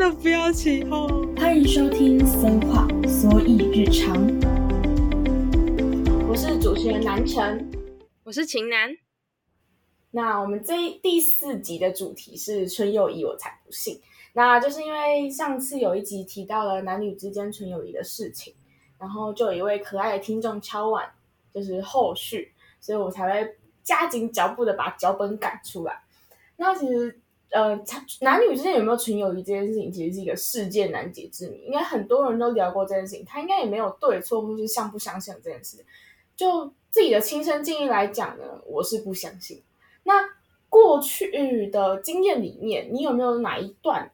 的不要起哄。欢迎收听《生话所以日常》，我是主持人南城，我是秦南。那我们这第四集的主题是纯友谊，我才不信。那就是因为上次有一集提到了男女之间纯友谊的事情，然后就有一位可爱的听众敲碗，就是后续，所以我才会加紧脚步的把脚本赶出来。那其实，呃，男女之间有没有纯友谊这件事情，其实是一个世界难解之谜。应该很多人都聊过这件事情，他应该也没有对错，或是相不相信这件事。就自己的亲身经历来讲呢，我是不相信。那过去的经验里面，你有没有哪一段，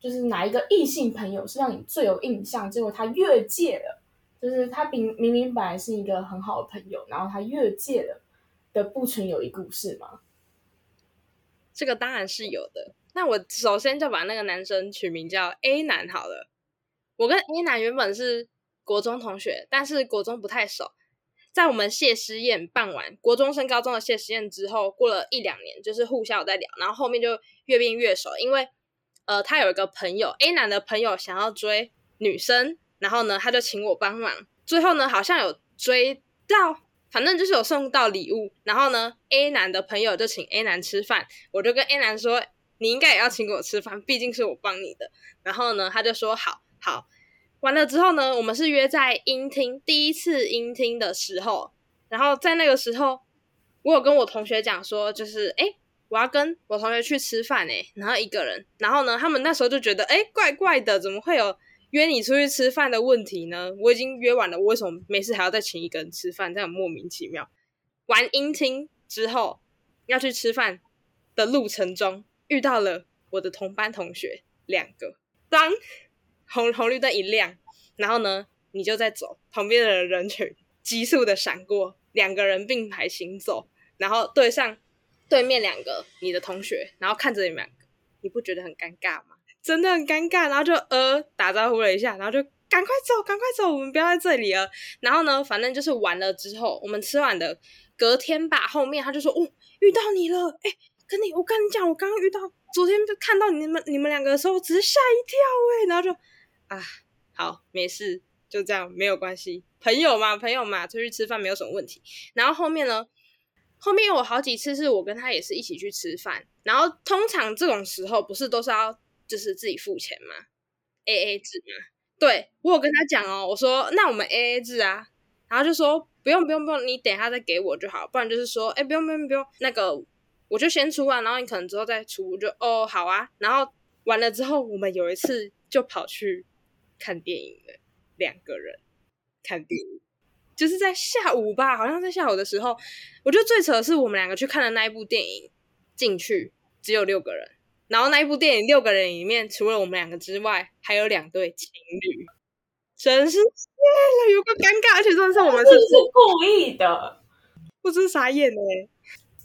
就是哪一个异性朋友是让你最有印象？结果他越界了，就是他明明明本来是一个很好的朋友，然后他越界了的不纯友谊故事吗？这个当然是有的。那我首先就把那个男生取名叫 A 男好了。我跟 A 男原本是国中同学，但是国中不太熟。在我们谢师宴办完，国中升高中的谢师宴之后，过了一两年，就是互相有在聊，然后后面就越变越熟。因为呃，他有一个朋友 A 男的朋友想要追女生，然后呢，他就请我帮忙。最后呢，好像有追到。反正就是有送到礼物，然后呢，A 男的朋友就请 A 男吃饭，我就跟 A 男说，你应该也要请我吃饭，毕竟是我帮你的。然后呢，他就说好好。完了之后呢，我们是约在音厅，第一次音厅的时候，然后在那个时候，我有跟我同学讲说，就是哎，我要跟我同学去吃饭哎，然后一个人，然后呢，他们那时候就觉得哎，怪怪的，怎么会有？约你出去吃饭的问题呢？我已经约完了，我为什么没事还要再请一个人吃饭？这样莫名其妙。玩音听之后要去吃饭的路程中，遇到了我的同班同学两个。当红红绿灯一亮，然后呢，你就在走，旁边的人群急速的闪过，两个人并排行走，然后对上对面两个你的同学，然后看着你们两个，你不觉得很尴尬吗？真的很尴尬，然后就呃打招呼了一下，然后就赶快走，赶快走，我们不要在这里了。然后呢，反正就是完了之后，我们吃完的隔天吧，后面他就说哦遇到你了，哎，跟你我跟你讲，我刚刚遇到，昨天就看到你们你们两个的时候，只是吓一跳哎，然后就啊好没事，就这样没有关系，朋友嘛朋友嘛，出去吃饭没有什么问题。然后后面呢，后面有好几次是我跟他也是一起去吃饭，然后通常这种时候不是都是要。就是自己付钱嘛，A A 制嘛。对我有跟他讲哦，我说那我们 A A 制啊，然后就说不用不用不用，你等下再给我就好，不然就是说哎不用不用不用，那个我就先出啊，然后你可能之后再出，就哦好啊。然后完了之后，我们有一次就跑去看电影了，两个人看电影，就是在下午吧，好像在下午的时候，我觉得最扯的是我们两个去看的那一部电影，进去只有六个人。然后那一部电影六个人里面，除了我们两个之外，还有两对情侣，真是谢了，有个尴尬，而且真的是我们是是故意的，不知傻眼呢。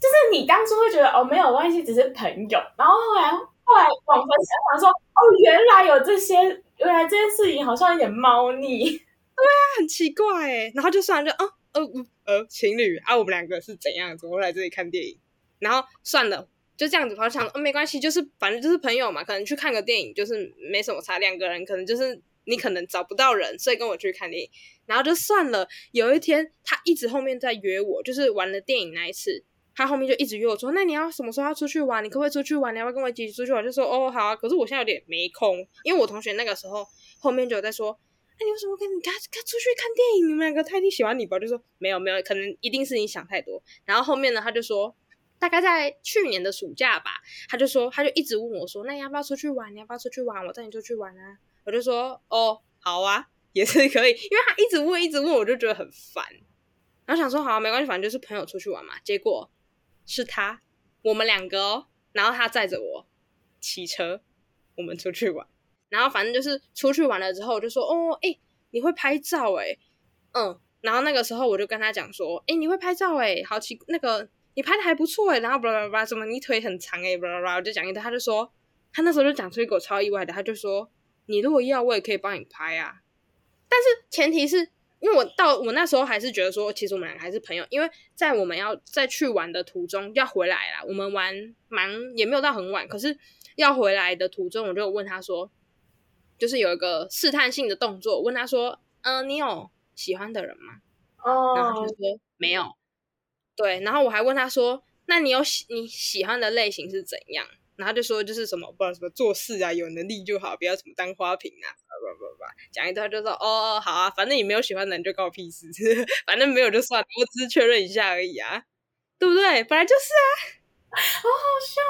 就是你当初会觉得哦没有关系，只是朋友，然后后来后来往回想想说哦原来有这些，原来这件事情好像有点猫腻，对啊，很奇怪哎。然后就算就哦呃呃情侣啊，我们两个是怎样怎么会来这里看电影？然后算了。就这样子，我想，哦，没关系，就是反正就是朋友嘛，可能去看个电影，就是没什么差。两个人可能就是你可能找不到人，所以跟我去看电影，然后就算了。有一天，他一直后面在约我，就是玩了电影那一次，他后面就一直约我说，那你要什么时候要出去玩？你可不可以出去玩？你要不要跟我一起出去玩？就说哦，好啊。可是我现在有点没空，因为我同学那个时候后面就有在说，那你为什么跟你他他出去看电影？你们两个他一定喜欢你吧？就说没有没有，可能一定是你想太多。然后后面呢，他就说。大概在去年的暑假吧，他就说，他就一直问我说：“那你要不要出去玩？你要不要出去玩？我带你出去玩啊！”我就说：“哦，好啊，也是可以。”因为他一直问，一直问，我就觉得很烦。然后想说：“好，没关系，反正就是朋友出去玩嘛。”结果是他，我们两个哦，然后他载着我骑车，我们出去玩。然后反正就是出去玩了之后，我就说：“哦，哎，你会拍照哎，嗯。”然后那个时候我就跟他讲说：“哎，你会拍照哎，好奇那个。”你拍的还不错哎，然后巴拉巴拉什么，你腿很长哎，巴拉巴拉，我就讲一堆，他就说，他那时候就讲出一个超意外的，他就说，你如果要，我也可以帮你拍啊，但是前提是因为我到我那时候还是觉得说，其实我们两个还是朋友，因为在我们要再去玩的途中要回来啦，我们玩蛮也没有到很晚，可是要回来的途中，我就问他说，就是有一个试探性的动作，问他说：“嗯、你有喜欢的人吗？”哦然后他哦就，说没有。对，然后我还问他说：“那你有喜你喜欢的类型是怎样？”然后他就说就是什么不知道什么做事啊，有能力就好，不要什么当花瓶啊，不不不不，讲一段就说哦好啊，反正你没有喜欢的人就关我屁事，反正没有就算了，我只是确认一下而已啊，对不对？本来就是啊，好好笑。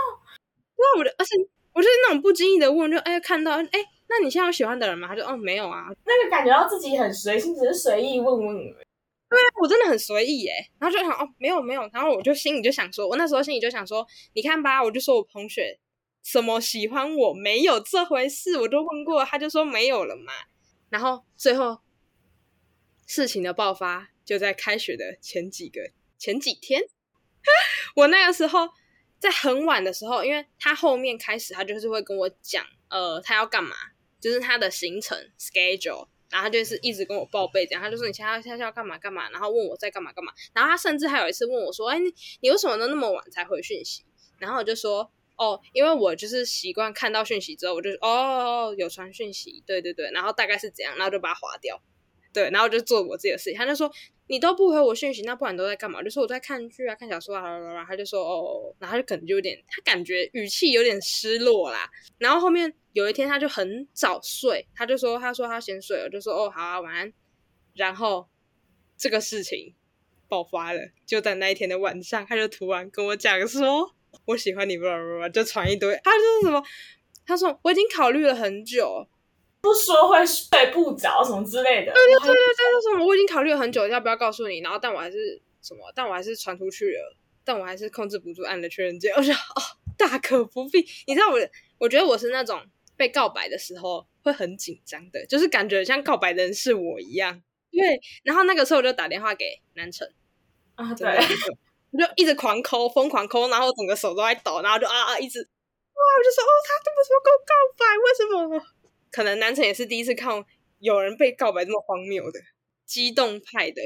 那我的，而且我就是那种不经意的问，就哎看到哎，那你现在有喜欢的人吗？他就哦没有啊，那个感觉到自己很随性，只是随意问问而对啊。我真的很随意耶，然后就想哦没有没有，然后我就心里就想说，我那时候心里就想说，你看吧，我就说我同学什么喜欢我没有这回事，我都问过，他就说没有了嘛。然后最后事情的爆发就在开学的前几个前几天，我那个时候在很晚的时候，因为他后面开始他就是会跟我讲，呃，他要干嘛，就是他的行程 schedule。然后他就是一直跟我报备，这样他就说你现在要现在要干嘛干嘛，然后问我在干嘛干嘛。然后他甚至还有一次问我说：“哎，你为什么都那么晚才回讯息？”然后我就说：“哦，因为我就是习惯看到讯息之后，我就哦有传讯息，对对对，然后大概是怎样，然后就把它划掉，对，然后就做我自己的事情。他就说你都不回我讯息，那不然都在干嘛？就说我在看剧啊，看小说啊，然后他就说哦，然后他就可能就有点，他感觉语气有点失落啦。然后后面有一天他就很早睡，他就说他说他先睡了，就说哦好啊晚安。然后这个事情爆发了，就在那一天的晚上，他就突然跟我讲说我喜欢你，吧吧吧，就传一堆，他说什么，他说我已经考虑了很久，不说会睡不着什么之类的。对对对对，他说什么我已经考虑了很久，要不要告诉你，然后但我还是什么，但我还是传出去了，但我还是控制不住按了确认键，我说哦大可不必，你知道我，我觉得我是那种被告白的时候会很紧张的，就是感觉像告白的人是我一样。对，然后那个时候我就打电话给南城，啊，对，我就一直狂抠，疯狂抠，然后整个手都在抖，然后就啊啊一直，哇，我就说哦，他这么说跟我告白，为什么？可能南城也是第一次看有人被告白这么荒谬的，激动派的，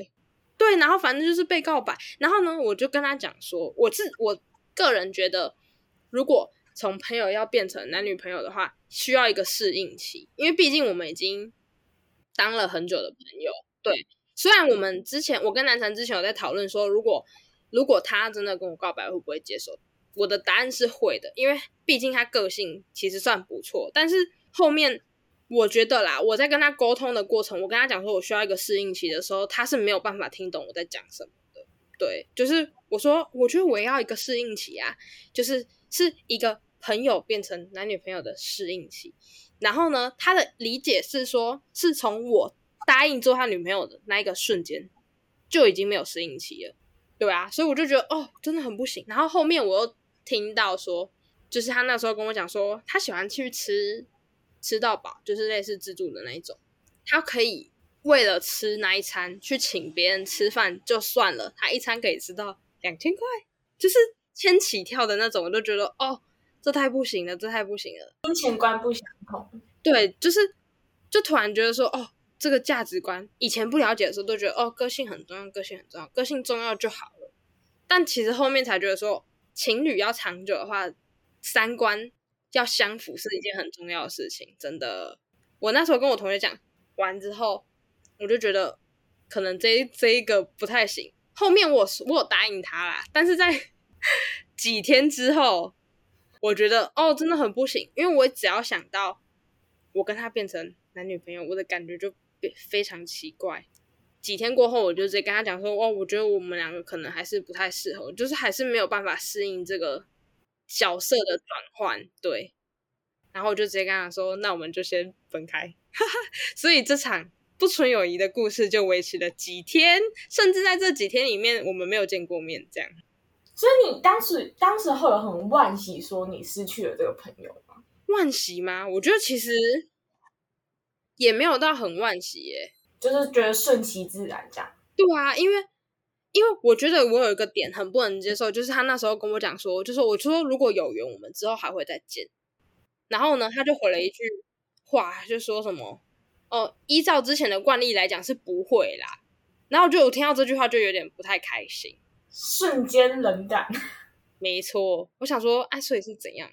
对，然后反正就是被告白，然后呢，我就跟他讲说，我是我个人觉得，如果从朋友要变成男女朋友的话，需要一个适应期，因为毕竟我们已经当了很久的朋友，对。虽然我们之前，我跟南城之前有在讨论说，如果如果他真的跟我告白，会不会接受？我的答案是会的，因为毕竟他个性其实算不错。但是后面我觉得啦，我在跟他沟通的过程，我跟他讲说我需要一个适应期的时候，他是没有办法听懂我在讲什么的。对，就是我说，我觉得我要一个适应期啊，就是是一个朋友变成男女朋友的适应期。然后呢，他的理解是说，是从我答应做他女朋友的那一个瞬间，就已经没有适应期了。对啊，所以我就觉得哦，真的很不行。然后后面我又听到说，就是他那时候跟我讲说，他喜欢去吃吃到饱，就是类似自助的那一种，他可以为了吃那一餐去请别人吃饭就算了，他一餐可以吃到两千块，就是千起跳的那种，我就觉得哦，这太不行了，这太不行了。金钱观不相同。对，就是就突然觉得说，哦，这个价值观以前不了解的时候都觉得，哦，个性很重要，个性很重要，个性重要就好了。但其实后面才觉得说，情侣要长久的话，三观要相符是一件很重要的事情，真的。我那时候跟我同学讲完之后，我就觉得可能这这一个不太行。后面我我有答应他啦，但是在 几天之后，我觉得哦，真的很不行，因为我只要想到我跟他变成男女朋友，我的感觉就变非常奇怪。几天过后，我就直接跟他讲说，哦，我觉得我们两个可能还是不太适合，就是还是没有办法适应这个角色的转换，对。然后我就直接跟他说，那我们就先分开。所以这场不纯友谊的故事就维持了几天，甚至在这几天里面，我们没有见过面，这样。所以你当时当时会有很惋惜，说你失去了这个朋友吗？惋惜吗？我觉得其实也没有到很惋惜耶。就是觉得顺其自然这样。对啊，因为因为我觉得我有一个点很不能接受，就是他那时候跟我讲说，就是我说如果有缘，我们之后还会再见。然后呢，他就回了一句话，就说什么哦，依照之前的惯例来讲是不会啦。然后就我听到这句话就有点不太开心。瞬间冷感，没错，我想说，哎，所以是怎样？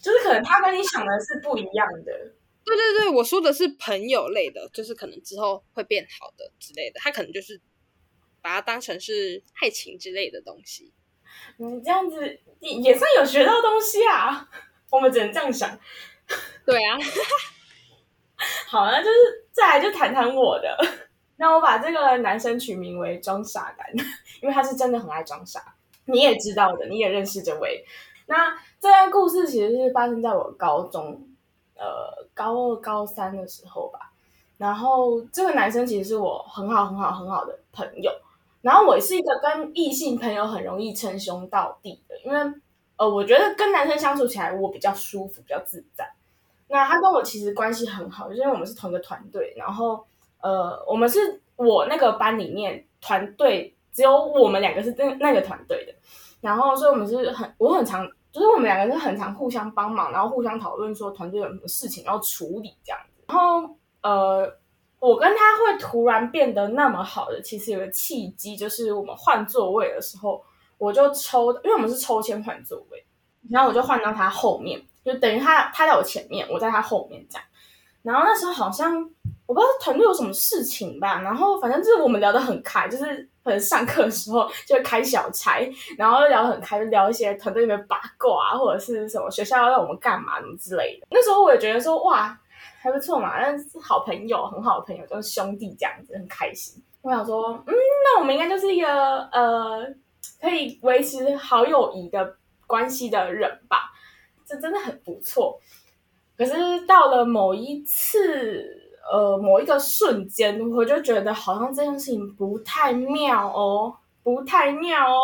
就是可能他跟你想的是不一样的。对对对，我说的是朋友类的，就是可能之后会变好的之类的，他可能就是把它当成是爱情之类的东西。你，这样子也算有学到东西啊。我们只能这样想。对啊，好，那就是再来就谈谈我的。那我把这个男生取名为装傻男，因为他是真的很爱装傻。你也知道的，你也认识这位。那这段故事其实是发生在我高中，呃，高二、高三的时候吧。然后这个男生其实是我很好、很好、很好的朋友。然后我是一个跟异性朋友很容易称兄道弟的，因为呃，我觉得跟男生相处起来我比较舒服、比较自在。那他跟我其实关系很好，因为我们是同一个团队，然后呃，我们是我那个班里面团队只有我们两个是那那个团队的，然后所以我们是很我很常就是我们两个是很常互相帮忙，然后互相讨论说团队有什么事情要处理这样子。然后呃，我跟他会突然变得那么好的，其实有个契机，就是我们换座位的时候，我就抽，因为我们是抽签换座位，然后我就换到他后面。就等于他他在我前面，我在他后面这样。然后那时候好像我不知道团队有什么事情吧，然后反正就是我们聊得很开，就是可能上课的时候就会开小差，然后聊得很开，就聊一些团队里面八卦啊，或者是什么学校要让我们干嘛什么之类的。那时候我也觉得说哇还不错嘛，但是好朋友很好的朋友就是兄弟这样子，很开心。我想说，嗯，那我们应该就是一个呃可以维持好友谊的关系的人吧。这真的很不错，可是到了某一次，呃，某一个瞬间，我就觉得好像这件事情不太妙哦，不太妙哦。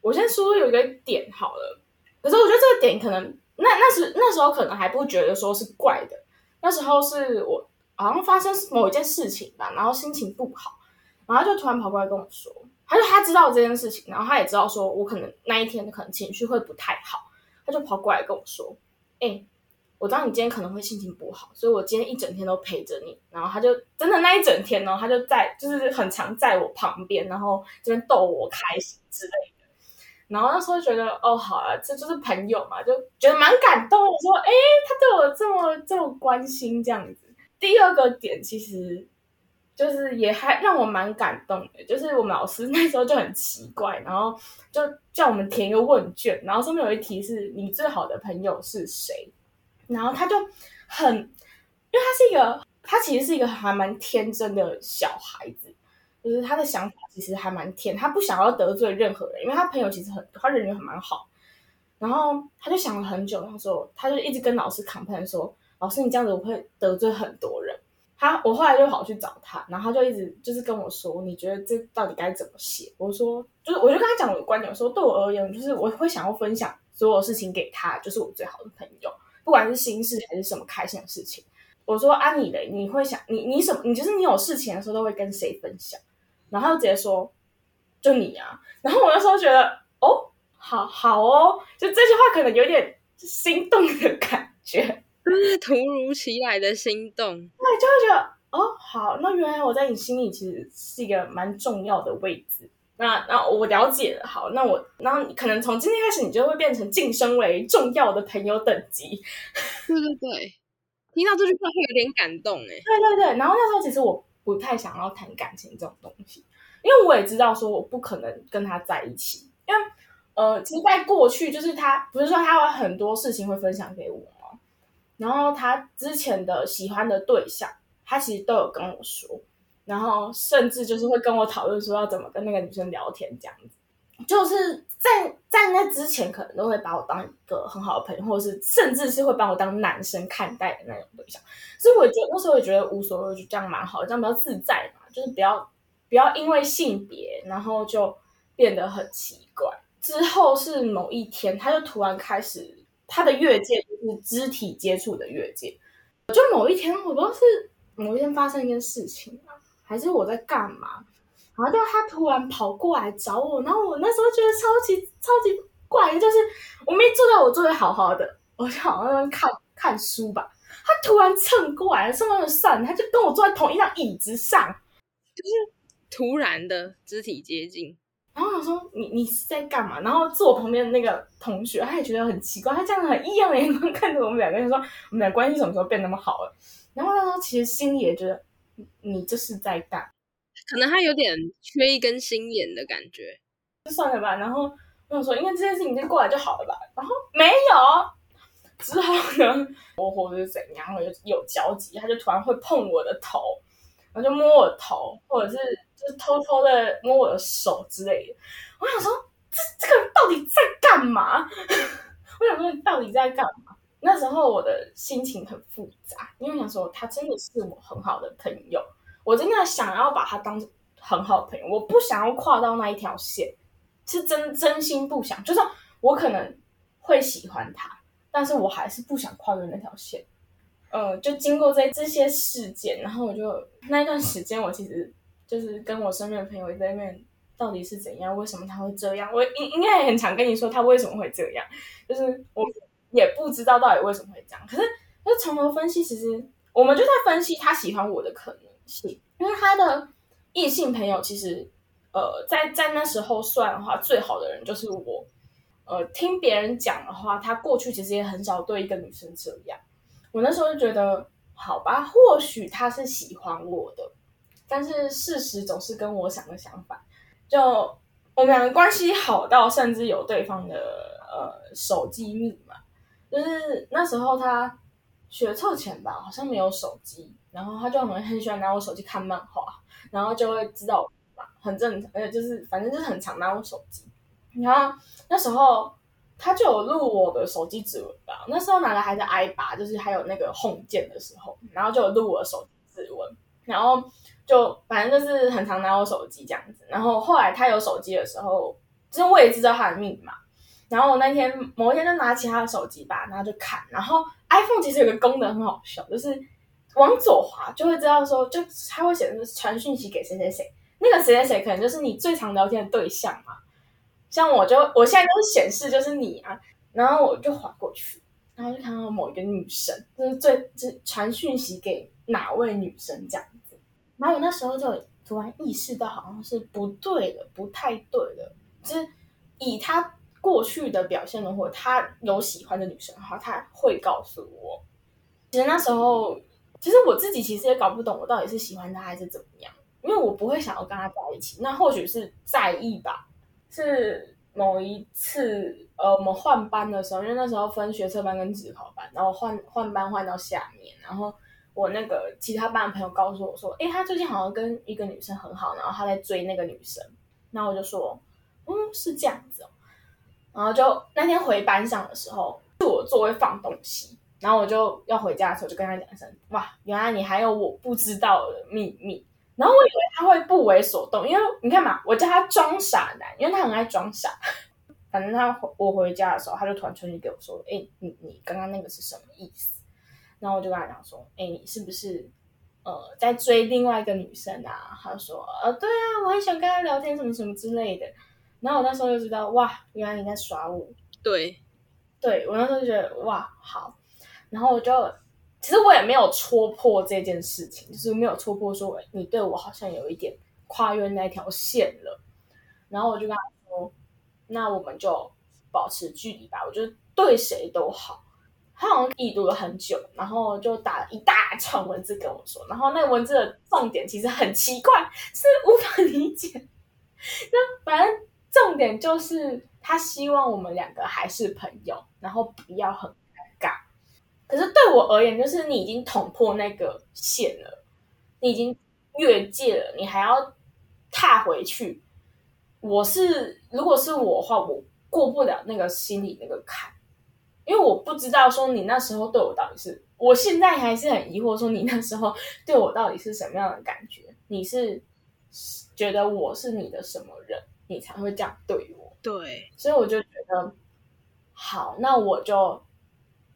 我先说有一个点好了，可是我觉得这个点可能那那时那时候可能还不觉得说是怪的，那时候是我好像发生某一件事情吧，然后心情不好，然后就突然跑过来跟我说，他就他知道这件事情，然后他也知道说我可能那一天可能情绪会不太好。他就跑过来跟我说：“哎，我知道你今天可能会心情不好，所以我今天一整天都陪着你。”然后他就真的那一整天呢，他就在就是很常在我旁边，然后这边逗我开心之类的。然后那时候觉得哦，好啊，这就是朋友嘛，就觉得蛮感动。我说：“哎，他对我这么这么关心，这样子。”第二个点其实。就是也还让我蛮感动的，就是我们老师那时候就很奇怪，然后就叫我们填一个问卷，然后上面有一题是你最好的朋友是谁，然后他就很，因为他是一个，他其实是一个还蛮天真的小孩子，就是他的想法其实还蛮甜，他不想要得罪任何人，因为他朋友其实很，他人缘很蛮好，然后他就想了很久，他说他就一直跟老师 complain 说，老师你这样子我会得罪很多人。他我后来就跑去找他，然后他就一直就是跟我说，你觉得这到底该怎么写？我说，就是我就跟他讲我的观点，我说对我而言，就是我会想要分享所有事情给他，就是我最好的朋友，不管是心事还是什么开心的事情。我说啊，你嘞，你会想你你什么？你就是你有事情的时候都会跟谁分享？然后他就直接说，就你啊。然后我那时候觉得，哦，好好哦，就这句话可能有点心动的感觉。就是突如其来的心动，对，就会觉得哦，好，那原来我在你心里其实是一个蛮重要的位置。那那我了解了，好，那我然后可能从今天开始，你就会变成晋升为重要的朋友等级。对对对，听到这句话会有点感动哎。对对对，然后那时候其实我不太想要谈感情这种东西，因为我也知道说我不可能跟他在一起，因为呃，其实，在过去就是他不是说他有很多事情会分享给我。然后他之前的喜欢的对象，他其实都有跟我说，然后甚至就是会跟我讨论说要怎么跟那个女生聊天这样子，就是在在那之前可能都会把我当一个很好的朋友，或者是甚至是会把我当男生看待的那种对象，所以我觉得那时候也觉得无所谓，就这样蛮好，这样比较自在嘛，就是不要不要因为性别然后就变得很奇怪。之后是某一天，他就突然开始。他的越界就是肢体接触的越界，就某一天我不知道是某一天发生一件事情啊，还是我在干嘛，然后就他突然跑过来找我，然后我那时候觉得超级超级怪，就是我没坐在我座位好好的，我就好像看看书吧，他突然蹭过来，蹭到了算，他就跟我坐在同一张椅子上，就是突然的肢体接近。然后我说你你是在干嘛？然后坐我旁边的那个同学，他也觉得很奇怪，他这样很异样的眼光看着我们两个人说，我们俩关系什么时候变那么好了？然后那时候其实心里也觉得，你这是在干？可能他有点缺一根心眼的感觉，就算了吧。然后我想说，因为这件事情就过来就好了吧。然后没有，之后呢，我或者是怎样，有有交集，他就突然会碰我的头，然后就摸我头，或者是就是偷偷的摸我的手之类的。我想说，这这个人到底在干嘛？我想说，你到底在干嘛？那时候我的心情很复杂，因为想说他真的是我很好的朋友。我真的想要把他当成很好的朋友，我不想要跨到那一条线，是真真心不想。就是我可能会喜欢他，但是我还是不想跨越那条线。呃，就经过这这些事件，然后我就那一段时间，我其实就是跟我身边的朋友在那边，到底是怎样？为什么他会这样？我应应该也很常跟你说他为什么会这样，就是我也不知道到底为什么会这样。可是，就从头分析，其实我们就在分析他喜欢我的可能。因为他的异性朋友其实，呃，在在那时候算的话，最好的人就是我。呃，听别人讲的话，他过去其实也很少对一个女生这样。我那时候就觉得，好吧，或许他是喜欢我的，但是事实总是跟我想的相反。就我们两个关系好到甚至有对方的呃手机密码，就是那时候他学测前吧，好像没有手机。然后他就很很喜欢拿我手机看漫画，然后就会知道很正常，而且就是反正就是很常拿我手机。然后那时候他就有录我的手机指纹吧，那时候拿的还是 i 八，就是还有那个 home 键的时候，然后就有录我的手指纹。然后就反正就是很常拿我手机这样子。然后后来他有手机的时候，就是我也知道他的密码。然后我那天某一天就拿起他的手机吧，然后就看。然后 iPhone 其实有个功能很好笑，就是。往左滑就会知道说，就他会显示传讯息给谁谁谁，那个谁谁谁可能就是你最常聊天的对象嘛。像我就我现在都是显示就是你啊，然后我就滑过去，然后就看到某一个女生，就是最就传讯息给哪位女生这样子。然后我那时候就突然意识到，好像是不对的，不太对的。就是以他过去的表现的话，他有喜欢的女生的话，他会告诉我。其实那时候。其实我自己其实也搞不懂，我到底是喜欢他还是怎么样，因为我不会想要跟他在一起。那或许是在意吧。是某一次，呃，我们换班的时候，因为那时候分学测班跟职考班，然后换换班换到下面，然后我那个其他班的朋友告诉我说，哎，他最近好像跟一个女生很好，然后他在追那个女生。然后我就说，嗯，是这样子哦。然后就那天回班上的时候，是我座位放东西。然后我就要回家的时候，就跟他讲一声：“哇，原来你还有我不知道的秘密。”然后我以为他会不为所动，因为你看嘛，我叫他装傻男，因为他很爱装傻。反正他我回家的时候，他就突然出去给我说：“哎，你你刚刚那个是什么意思？”然后我就跟他讲说：“哎，你是不是呃在追另外一个女生啊？”他说：“呃，对啊，我很想跟他聊天，什么什么之类的。”然后我那时候就知道，哇，原来你在耍我。对，对我那时候就觉得，哇，好。然后我就，其实我也没有戳破这件事情，就是没有戳破说你对我好像有一点跨越那条线了。然后我就跟他说，那我们就保持距离吧，我觉得对谁都好。他好像已读了很久，然后就打了一大串文字跟我说，然后那个文字的重点其实很奇怪，是无法理解。那反正重点就是他希望我们两个还是朋友，然后不要很尴尬。可是对我而言，就是你已经捅破那个线了，你已经越界了，你还要踏回去。我是如果是我的话，我过不了那个心里那个坎，因为我不知道说你那时候对我到底是，我现在还是很疑惑，说你那时候对我到底是什么样的感觉？你是觉得我是你的什么人，你才会这样对我？对，所以我就觉得好，那我就。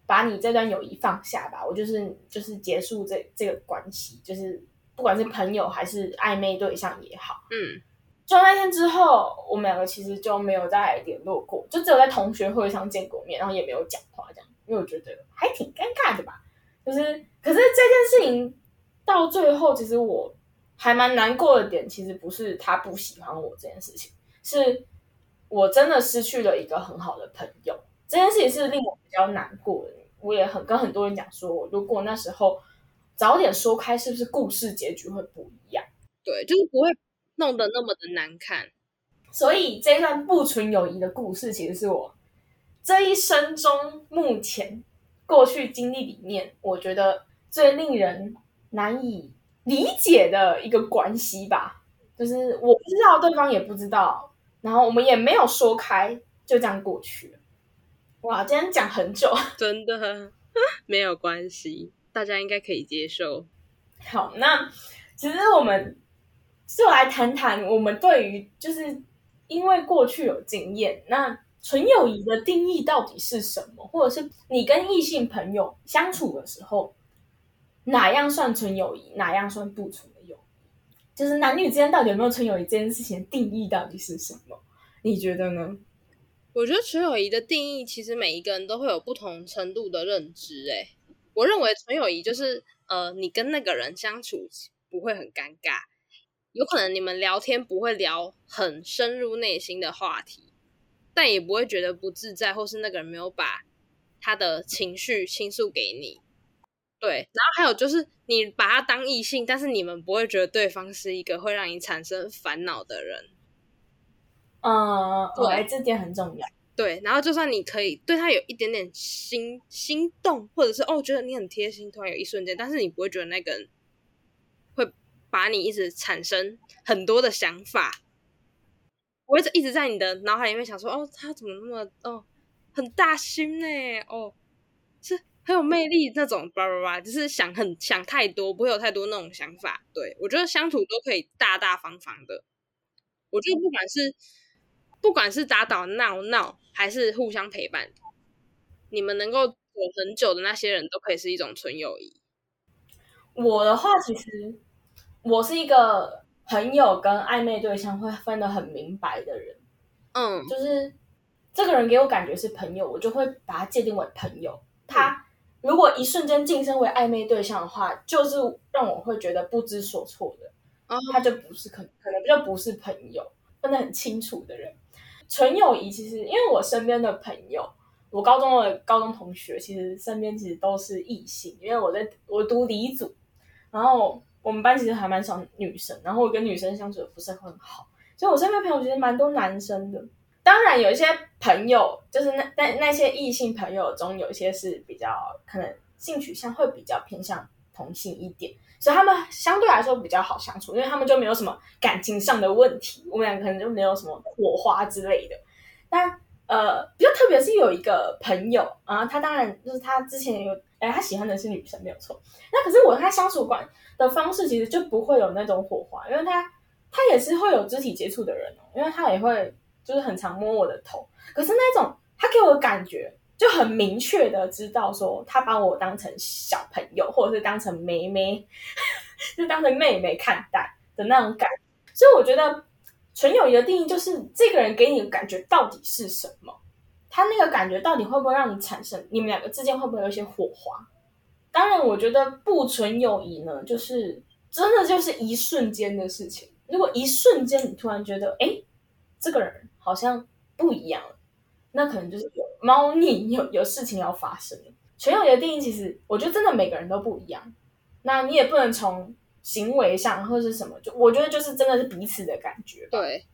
把你这段友谊放下吧，我就是就是结束这这个关系，就是不管是朋友还是暧昧对象也好，嗯，就那天之后，我们两个其实就没有再联络过，就只有在同学会上见过面，然后也没有讲话这样，因为我觉得还挺尴尬的吧。就是，可是这件事情到最后，其实我还蛮难过的点，其实不是他不喜欢我这件事情，是我真的失去了一个很好的朋友，这件事情是令我比较难过的。我也很跟很多人讲说，如果那时候早点说开，是不是故事结局会不一样？对，就是不会弄得那么的难看。所以这段不纯友谊的故事，其实是我这一生中目前过去经历里面，我觉得最令人难以理解的一个关系吧。就是我不知道，对方也不知道，然后我们也没有说开，就这样过去了。哇，今天讲很久，真的 没有关系，大家应该可以接受。好，那其实我们就来谈谈我们对于就是因为过去有经验，那纯友谊的定义到底是什么？或者是你跟异性朋友相处的时候，哪样算纯友谊，哪样算不纯？就是男女之间到底有没有纯友谊这件事情的定义到底是什么？你觉得呢？我觉得纯友谊的定义，其实每一个人都会有不同程度的认知。哎，我认为纯友谊就是，呃，你跟那个人相处不会很尴尬，有可能你们聊天不会聊很深入内心的话题，但也不会觉得不自在，或是那个人没有把他的情绪倾诉给你。对，然后还有就是，你把他当异性，但是你们不会觉得对方是一个会让你产生烦恼的人。嗯，对，这点很重要。对，然后就算你可以对他有一点点心心动，或者是哦，觉得你很贴心，突然有一瞬间，但是你不会觉得那个人会把你一直产生很多的想法，我一直一直在你的脑海里面想说，哦，他怎么那么哦很大心呢？哦，是很有魅力那种，叭叭叭，就是想很想太多，不会有太多那种想法。对我觉得相处都可以大大方方的，我觉得不管是。不管是打打闹闹，还是互相陪伴，你们能够走很久的那些人都可以是一种纯友谊。我的话，其实我是一个朋友跟暧昧对象会分得很明白的人。嗯，就是这个人给我感觉是朋友，我就会把他界定为朋友。他如果一瞬间晋升为暧昧对象的话，就是让我会觉得不知所措的。他就不是可可能就不是朋友，分得很清楚的人。纯友谊其实，因为我身边的朋友，我高中的高中同学，其实身边其实都是异性。因为我在我读理组，然后我们班其实还蛮少女生，然后我跟女生相处的不是很好，所以我身边朋友其实蛮多男生的。当然，有一些朋友，就是那那那些异性朋友中，有一些是比较可能性取向会比较偏向同性一点。所以他们相对来说比较好相处，因为他们就没有什么感情上的问题，我们俩可能就没有什么火花之类的。但呃，比较特别是有一个朋友啊，他当然就是他之前有哎，他喜欢的是女生没有错。那可是我跟他相处关的方式其实就不会有那种火花，因为他他也是会有肢体接触的人哦，因为他也会就是很常摸我的头。可是那种他给我的感觉。就很明确的知道说，他把我当成小朋友，或者是当成妹妹，就当成妹妹看待的那种感。所以我觉得纯友谊的定义就是这个人给你的感觉到底是什么，他那个感觉到底会不会让你产生你们两个之间会不会有一些火花？当然，我觉得不纯友谊呢，就是真的就是一瞬间的事情。如果一瞬间你突然觉得，哎，这个人好像不一样了，那可能就是有。猫腻有有事情要发生，纯友谊的定义其实我觉得真的每个人都不一样。那你也不能从行为上或是什么，就我觉得就是真的是彼此的感觉。对，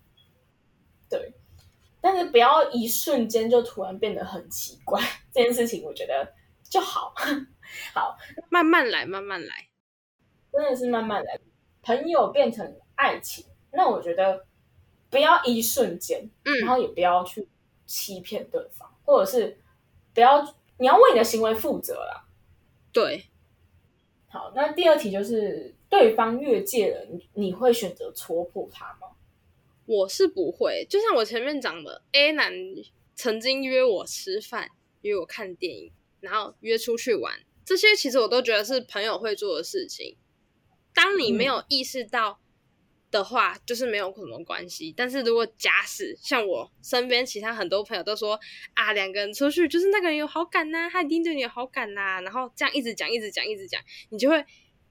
对，但是不要一瞬间就突然变得很奇怪，这件事情我觉得就好，好慢慢来，慢慢来，真的是慢慢来。朋友变成爱情，那我觉得不要一瞬间，嗯，然后也不要去欺骗对方。或者是不要，你要为你的行为负责啦。对，好，那第二题就是对方越界了，你你会选择戳破他吗？我是不会，就像我前面讲的，A 男曾经约我吃饭，约我看电影，然后约出去玩，这些其实我都觉得是朋友会做的事情。当你没有意识到。的话就是没有什么关系，但是如果假使像我身边其他很多朋友都说啊，两个人出去就是那个人有好感呐，他一定对你有好感呐，然后这样一直讲一直讲一直讲，你就会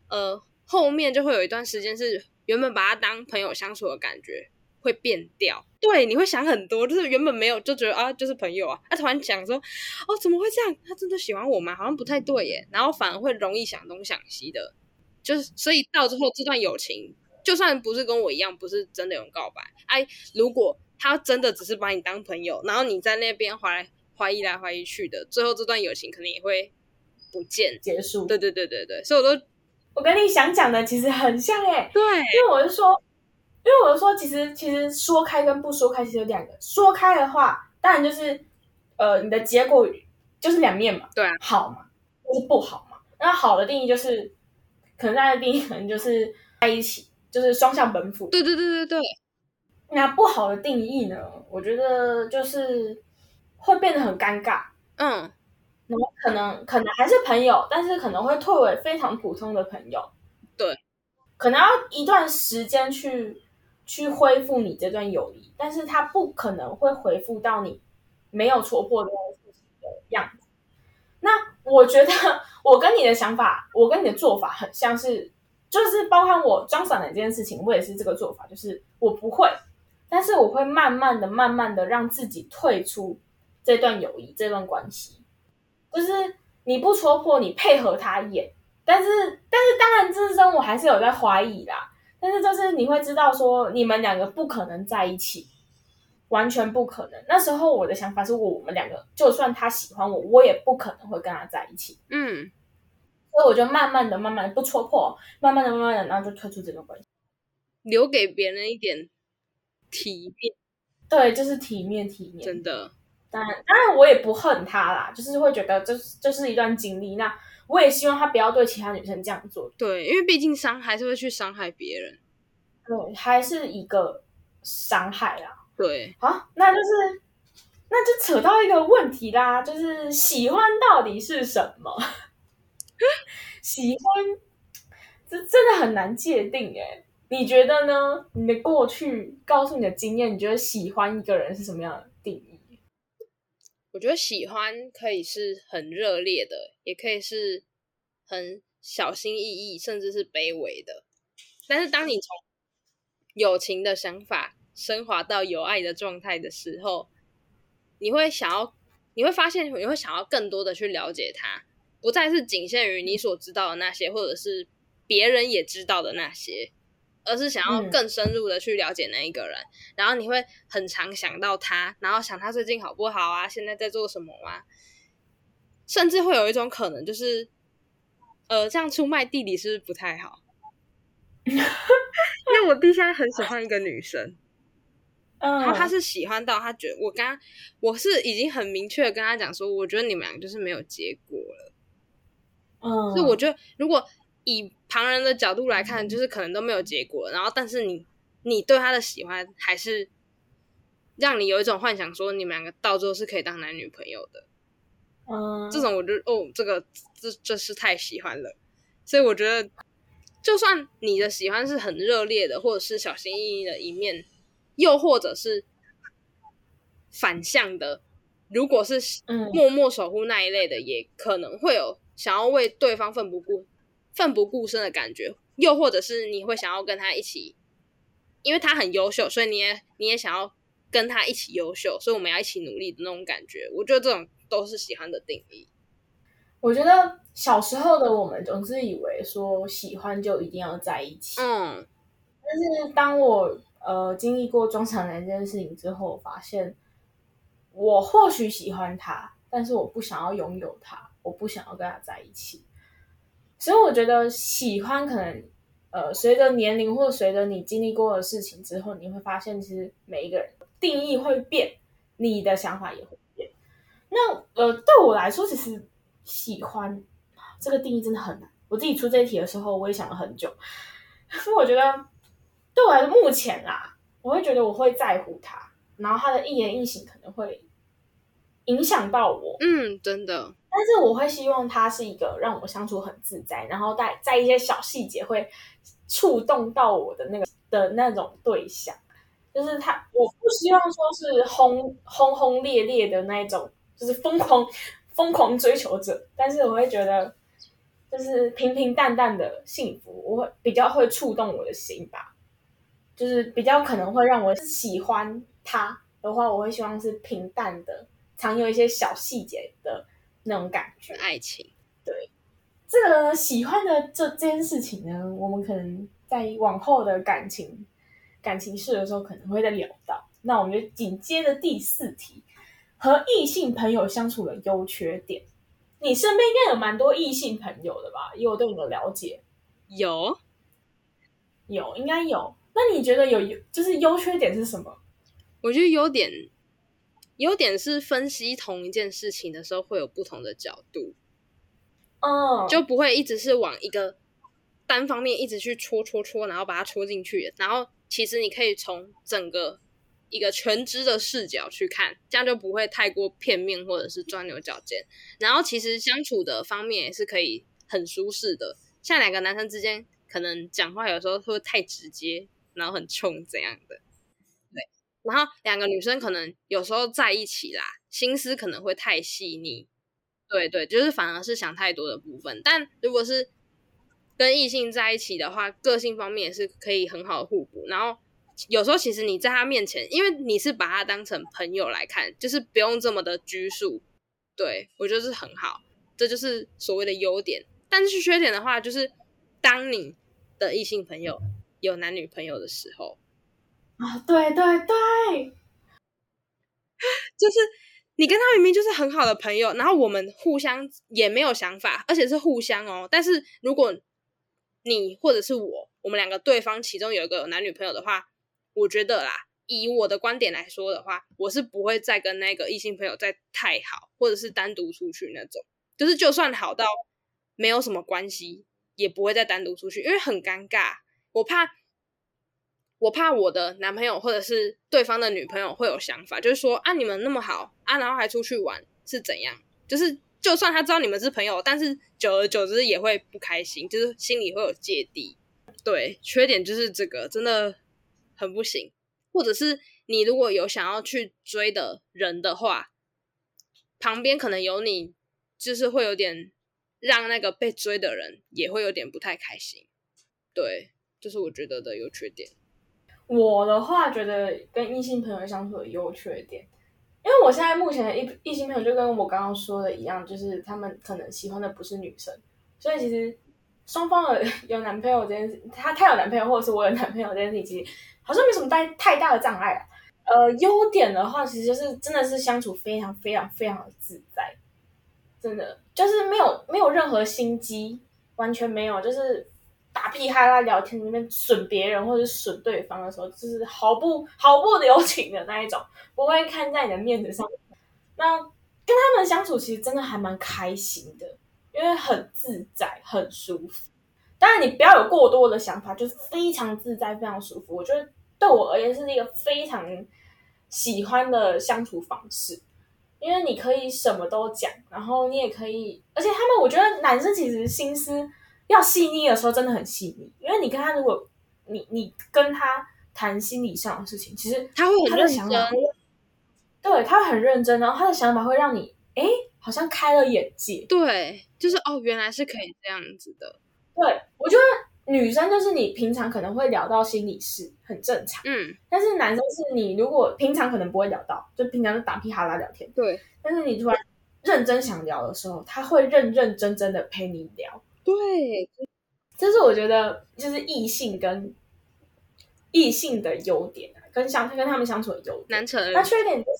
呃后面就会有一段时间是原本把他当朋友相处的感觉，会变掉。对，你会想很多，就是原本没有就觉得啊，就是朋友啊，啊突然讲说，哦怎么会这样？他真的喜欢我吗？好像不太对耶。然后反而会容易想东想西的，就是所以到最后这段友情，就算不是跟我一样，不是真的有告白，哎，如果他真的只是把你当朋友，然后你在那边怀怀疑来怀疑去的，最后这段友情可能也会不见结束。对对对对对，所以我都。我跟你想讲的其实很像哎，对，因为我是说，因为我是说，其实其实说开跟不说开其实有两个。说开的话，当然就是呃，你的结果就是两面嘛，对啊，好嘛，就是不好嘛。那好的定义就是，可能大家的定义可能就是在一起，就是双向奔赴。对对对对对。那不好的定义呢？我觉得就是会变得很尴尬。嗯。可能可能还是朋友，但是可能会退为非常普通的朋友。对，可能要一段时间去去恢复你这段友谊，但是他不可能会恢复到你没有戳破这件事情的样子。那我觉得 我跟你的想法，我跟你的做法很像是，就是包含我装傻的这件事情，我也是这个做法，就是我不会，但是我会慢慢的、慢慢的让自己退出这段友谊、这段关系。就是你不戳破，你配合他演，但是但是当然之中我还是有在怀疑啦。但是就是你会知道说你们两个不可能在一起，完全不可能。那时候我的想法是我们两个就算他喜欢我，我也不可能会跟他在一起。嗯，所以我就慢慢的、慢慢的不戳破，慢慢的、慢慢的，然后就退出这段关系，留给别人一点体面。对，就是体面，体面，真的。当然，当然我也不恨他啦，就是会觉得这这是一段经历。那我也希望他不要对其他女生这样做。对，因为毕竟伤还是会去伤害别人。对，还是一个伤害啦。对，好，那就是那就扯到一个问题啦，就是喜欢到底是什么？喜欢这真的很难界定哎，你觉得呢？你的过去告诉你的经验，你觉得喜欢一个人是什么样的定义？我觉得喜欢可以是很热烈的，也可以是很小心翼翼，甚至是卑微的。但是，当你从友情的想法升华到有爱的状态的时候，你会想要，你会发现，你会想要更多的去了解他，不再是仅限于你所知道的那些，或者是别人也知道的那些。而是想要更深入的去了解那一个人，然后你会很常想到他，然后想他最近好不好啊，现在在做什么啊，甚至会有一种可能就是，呃，这样出卖弟弟是不是不太好？因为我弟现在很喜欢一个女生，然后他是喜欢到他觉得我刚我是已经很明确的跟他讲说，我觉得你们两个就是没有结果了，嗯，所以我觉得如果。以旁人的角度来看，就是可能都没有结果，然后但是你你对他的喜欢还是让你有一种幻想，说你们两个到最后是可以当男女朋友的。嗯，这种我就哦，这个这这是太喜欢了，所以我觉得，就算你的喜欢是很热烈的，或者是小心翼翼的一面，又或者是反向的，如果是默默守护那一类的，也可能会有想要为对方奋不顾。奋不顾身的感觉，又或者是你会想要跟他一起，因为他很优秀，所以你也你也想要跟他一起优秀，所以我们要一起努力的那种感觉。我觉得这种都是喜欢的定义。我觉得小时候的我们总是以为说喜欢就一定要在一起，嗯，但是当我呃经历过中长男这件事情之后，发现我或许喜欢他，但是我不想要拥有他，我不想要跟他在一起。所以我觉得喜欢可能，呃，随着年龄或随着你经历过的事情之后，你会发现其实每一个人定义会变，你的想法也会变。那呃，对我来说，其实喜欢这个定义真的很难。我自己出这一题的时候，我也想了很久。所 以我觉得，对我来说，目前啦，我会觉得我会在乎他，然后他的一言一行可能会影响到我。嗯，真的。但是我会希望他是一个让我相处很自在，然后在在一些小细节会触动到我的那个的那种对象，就是他，我不希望说是轰轰轰烈烈的那一种，就是疯狂疯狂追求者，但是我会觉得就是平平淡淡的幸福，我会比较会触动我的心吧。就是比较可能会让我喜欢他的话，我会希望是平淡的，常有一些小细节的那种感觉。爱情，对这个喜欢的这这件事情呢，我们可能在往后的感情感情事的时候可能会再聊到。那我们就紧接着第四题，和异性朋友相处的优缺点。你身边应该有蛮多异性朋友的吧？以我对你的了解，有有应该有。那你觉得有就是优缺点是什么？我觉得优点优点是分析同一件事情的时候会有不同的角度，哦，就不会一直是往一个单方面一直去戳戳戳，然后把它戳进去。然后其实你可以从整个一个全知的视角去看，这样就不会太过片面或者是钻牛角尖。然后其实相处的方面也是可以很舒适的，像两个男生之间可能讲话有时候会太直接，然后很冲怎样的。然后两个女生可能有时候在一起啦，心思可能会太细腻。对对，就是反而是想太多的部分。但如果是跟异性在一起的话，个性方面也是可以很好的互补。然后有时候其实你在他面前，因为你是把他当成朋友来看，就是不用这么的拘束。对我觉得是很好，这就是所谓的优点。但是缺点的话，就是当你的异性朋友有男女朋友的时候，啊，对对对，就是你跟他明明就是很好的朋友，然后我们互相也没有想法，而且是互相哦。但是如果你或者是我，我们两个对方其中有一个有男女朋友的话，我觉得啦，以我的观点来说的话，我是不会再跟那个异性朋友再太好，或者是单独出去那种。就是就算好到没有什么关系，也不会再单独出去，因为很尴尬。我怕，我怕我的男朋友或者是对方的女朋友会有想法，就是说啊，你们那么好啊，然后还出去玩是怎样？就是就算他知道你们是朋友，但是久而久之也会不开心，就是心里会有芥蒂。对，缺点就是这个真的很不行。或者是你如果有想要去追的人的话，旁边可能有你，就是会有点让那个被追的人也会有点不太开心。对，这是我觉得的优缺点。我的话觉得跟异性朋友相处的优缺点，因为我现在目前的异异性朋友就跟我刚刚说的一样，就是他们可能喜欢的不是女生，所以其实双方有有男朋友这件事，他他有男朋友或者是我有男朋友这件事情，其实好像没什么太太大的障碍啊。呃，优点的话，其实就是真的是相处非常非常非常的自在，真的就是没有没有任何心机，完全没有，就是打屁哈啦聊天里面损别人或者损对方的时候，就是毫不毫不留情的那一种，不会看在你的面子上。那跟他们相处其实真的还蛮开心的，因为很自在，很舒服。当然，你不要有过多的想法，就是非常自在，非常舒服。我觉得对我而言是一个非常喜欢的相处方式，因为你可以什么都讲，然后你也可以，而且他们我觉得男生其实心思要细腻的时候真的很细腻，因为你跟他如果你你跟他谈心理上的事情，其实他会他很认真的想，法会，对他会很认真，然后他的想法会让你哎好像开了眼界。对，就是哦，原来是可以这样子的。对我觉得女生就是你平常可能会聊到心理事，很正常。嗯，但是男生是你如果平常可能不会聊到，就平常就打屁哈啦聊天，对但是你突然认真想聊的时候，他会认认真真的陪你聊。对，这是我觉得就是异性跟异性的优点啊，跟相跟他们相处的优点。难成。那缺点就是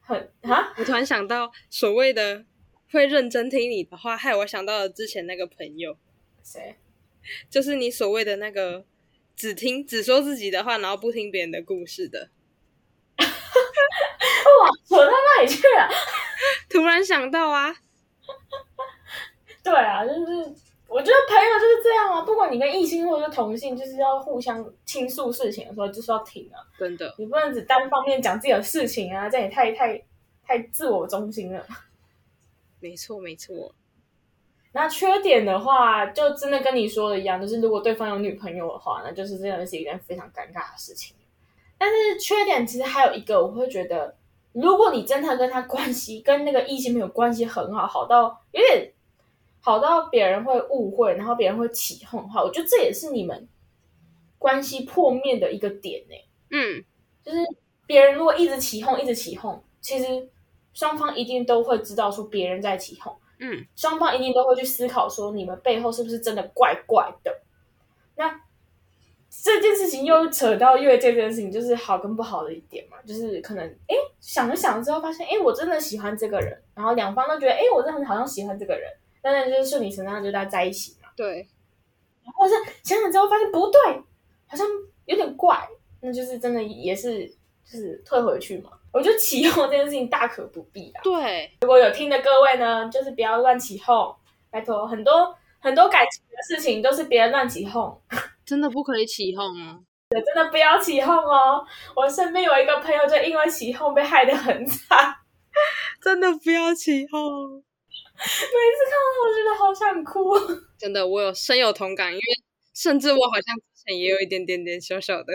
很啊，我突然想到，所谓的会认真听你的话，害我想到了之前那个朋友，谁？就是你所谓的那个只听只说自己的话，然后不听别人的故事的。哇，扯到那里去了。突然想到啊，对啊，就是我觉得朋友就是这样啊，不管你跟异性或者是同性，就是要互相倾诉事情的时候，就是要听啊，真的，你不能只单方面讲自己的事情啊，这样也太太太自我中心了。没错没错。那缺点的话，就真的跟你说的一样，就是如果对方有女朋友的话，那就是真的是一件非常尴尬的事情。但是缺点其实还有一个，我会觉得，如果你真的跟他关系跟那个异性朋友关系很好，好到有点好到别人会误会，然后别人会起哄的话，我觉得这也是你们关系破灭的一个点呢。嗯，就是别人如果一直起哄，一直起哄，其实双方一定都会知道说别人在起哄，嗯，双方一定都会去思考说你们背后是不是真的怪怪的。那这件事情又扯到越界这件事情，就是好跟不好的一点嘛，就是可能哎想了想之后发现，哎我真的喜欢这个人，然后两方都觉得哎我真的好像喜欢这个人，但是就是顺理成章就大家在一起嘛。对，或者是想想之后发现不对，好像有点怪，那就是真的也是就是退回去嘛。我觉得起哄这件事情大可不必啊。对，如果有听的各位呢，就是不要乱起哄，拜托，很多很多感情的事情都是别人乱起哄，真的不可以起哄哦。真的不要起哄哦。我身边有一个朋友就因为起哄被害得很惨，真的不要起哄。每次看到我觉得好想哭。真的，我有深有同感，因为甚至我好像之前也有一点点点小小的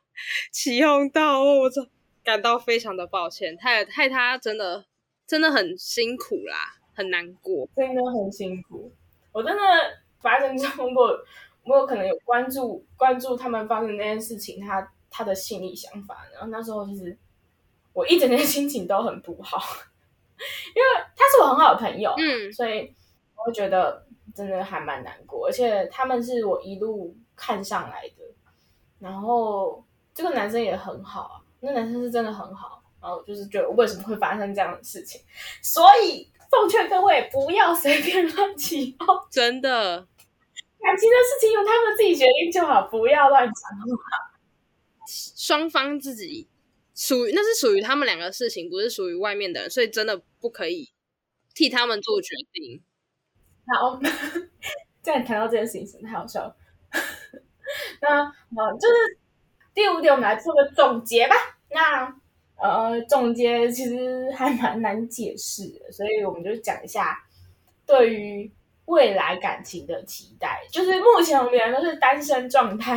起哄到，哦我操感到非常的抱歉，害害他真的真的很辛苦啦，很难过。真的很辛苦。我真的发生中过，我有可能有关注关注他们发生那件事情，他他的心理想法。然后那时候其实我一整天心情都很不好，因为他是我很好的朋友，嗯所以我会觉得真的还蛮难过。而且他们是我一路看上来的，然后这个男生也很好啊，那男生是真的很好。然后就是觉得为什么会发生这样的事情，所以奉劝各位不要随便乱起哄，真的，感情的事情由他们自己决定就好，不要乱讲话。双方自己属于那是属于他们两个事情，不是属于外面的人，所以真的不可以替他们做决定。好，这样谈到这件事情，真的太好笑了。那呃，就是第五点，我们来做个总结吧。那呃，总结其实还蛮难解释的，所以我们就讲一下对于未来感情的期待。就是目前我们两个都是单身状态，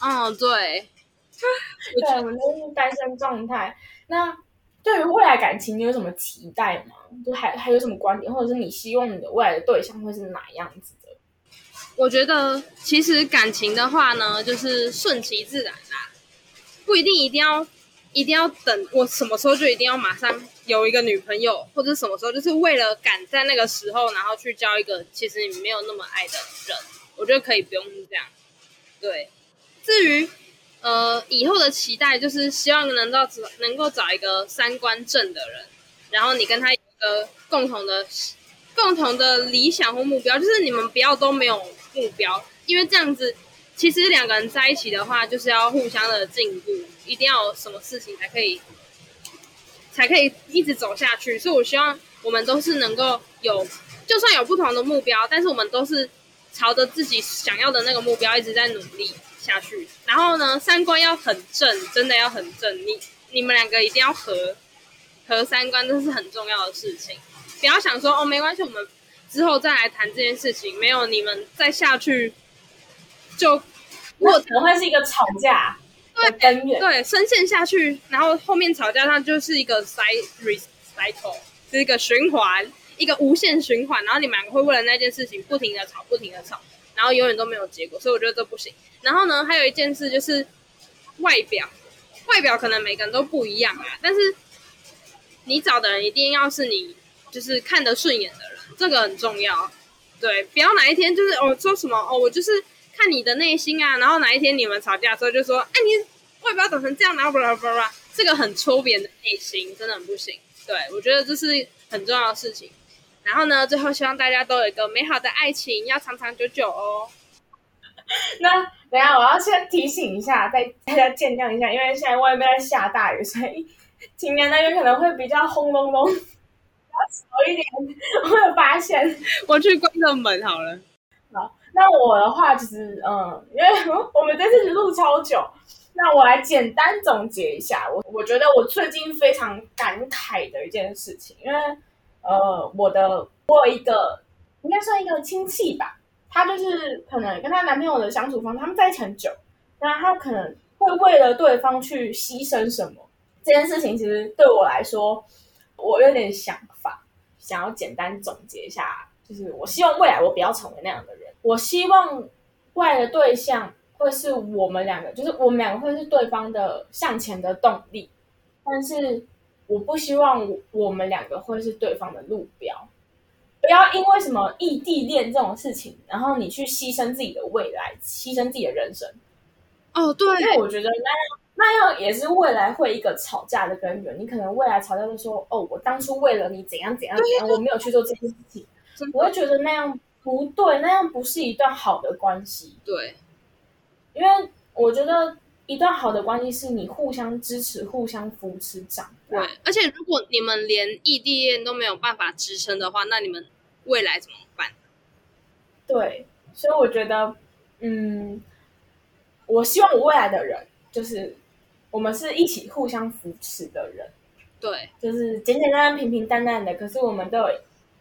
嗯，对，对，我们都是单身状态。那对于未来感情，你有什么期待吗？就还还有什么观点，或者是你希望你的未来的对象会是哪样子的？我觉得其实感情的话呢，就是顺其自然啦，不一定一定要一定要等我什么时候就一定要马上有一个女朋友，或者什么时候就是为了赶在那个时候，然后去交一个其实你没有那么爱的人，我觉得可以不用这样。对，至于呃以后的期待，就是希望能够找能够找一个三观正的人，然后你跟他有一个共同的共同的理想或目标，就是你们不要都没有目标，因为这样子其实两个人在一起的话，就是要互相的进步，一定要有什么事情才可以才可以一直走下去。所以我希望我们都是能够有，就算有不同的目标，但是我们都是朝着自己想要的那个目标一直在努力下去。然后呢，三观要很正，真的要很正。你你们两个一定要合合三观，这是很重要的事情。不要想说哦，没关系，我们之后再来谈这件事情。没有你们再下去，就我可能会是一个吵架对根源。对深陷下去，然后后面吵架，它就是一个 cycle，是一个循环，一个无限循环。然后你们两个会为了那件事情不停的吵，不停的吵，然后永远都没有结果。所以我觉得这不行。然后呢，还有一件事就是外表，外表可能每个人都不一样啊，但是你找的人一定要是你就是看得顺眼的人，这个很重要。对，不要哪一天就是哦说什么哦，我就是看你的内心啊，然后哪一天你们吵架的时候就说，哎，你外表长成这样，然后巴拉巴拉，这个很戳别人的内心，真的很不行。对我觉得这是很重要的事情。然后呢，最后希望大家都有一个美好的爱情，要长长久久哦。那等下我要先提醒一下，再大家见谅一下，因为现在外面在下大雨，所以今年那边可能会比较轰隆隆，比较少一点。我有发现。我去关个门好了。好，那我的话其实，嗯，因为我们这次录超久，那我来简单总结一下。我我觉得我最近非常感慨的一件事情，因为呃，我的我有一个应该算一个亲戚吧，她就是可能跟她男朋友的相处方，他们在一起很久，那她可能会为了对方去牺牲什么。这件事情其实对我来说，我有点想法，想要简单总结一下，就是我希望未来我不要成为那样的人。我希望未来的对象会是我们两个，就是我们两个会是对方的向前的动力，但是我不希望我们两个会是对方的路标。不要因为什么异地恋这种事情，然后你去牺牲自己的未来，牺牲自己的人生。哦，对，因为我觉得那样那样也是未来会一个吵架的根源。你可能未来吵架就说：“哦，我当初为了你怎样怎样怎样，我没有去做这件事情。”我会觉得那样不对，那样不是一段好的关系。对，因为我觉得一段好的关系是你互相支持、互相扶持长大。对，而且如果你们连异地恋都没有办法支撑的话，那你们未来怎么办？对，所以我觉得，嗯，我希望我未来的人就是我们是一起互相扶持的人。对，就是简简单单、平平淡淡的，可是我们都有。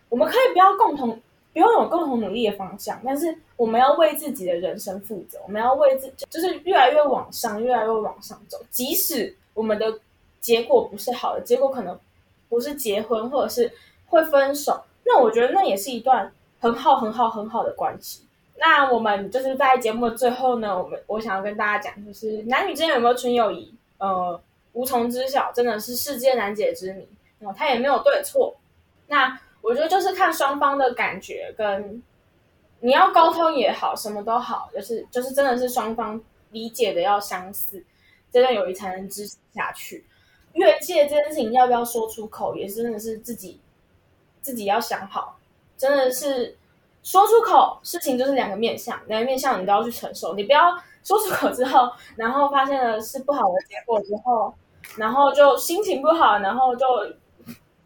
我们可以不要共同，不用有共同努力的方向，但是我们要为自己的人生负责。我们要为自，就是越来越往上，越来越往上走。即使我们的结果不是好的，结果可能不是结婚，或者是会分手，那我觉得那也是一段很好、很好、很好的关系。那我们就是在节目的最后呢，我们我想要跟大家讲，就是男女之间有没有纯友谊，呃，无从知晓，真的是世界难解之谜。哦，他也没有对错。那。我觉得就是看双方的感觉，跟你要沟通也好，什么都好，就是就是真的是双方理解的要相似，这段友谊才能支持下去。越界这件事情要不要说出口，也是真的是自己自己要想好。真的是说出口，事情就是两个面相，两个面相你都要去承受。你不要说出口之后，然后发现了是不好的结果之后，然后就心情不好，然后就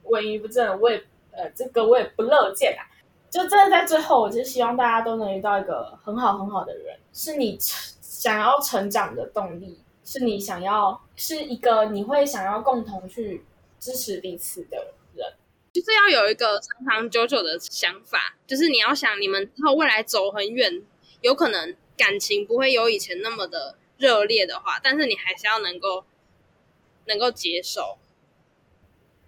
萎靡不振。我也。呃，这个我也不乐见啊。就真的在最后，我就希望大家都能遇到一个很好很好的人，是你想要成长的动力，是你想要是一个你会想要共同去支持彼此的人，就是要有一个长长久久的想法，就是你要想你们之后未来走很远，有可能感情不会有以前那么的热烈的话，但是你还是要能够能够接受。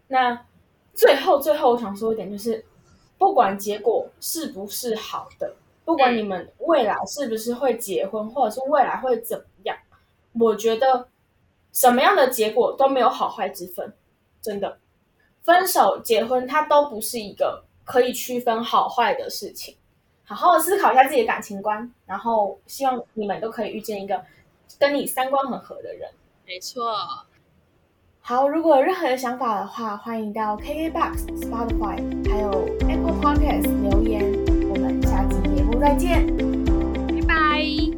那。最后，最后我想说一点，就是不管结果是不是好的，不管你们未来是不是会结婚，或者是未来会怎么样，我觉得什么样的结果都没有好坏之分。真的，分手、结婚，它都不是一个可以区分好坏的事情。好好的思考一下自己的感情观，然后希望你们都可以遇见一个跟你三观很合的人。没错。好，如果有任何的想法的话，欢迎到 KKBOX、Spotify，还有 Apple Podcasts 留言。我们下期节目再见，拜拜。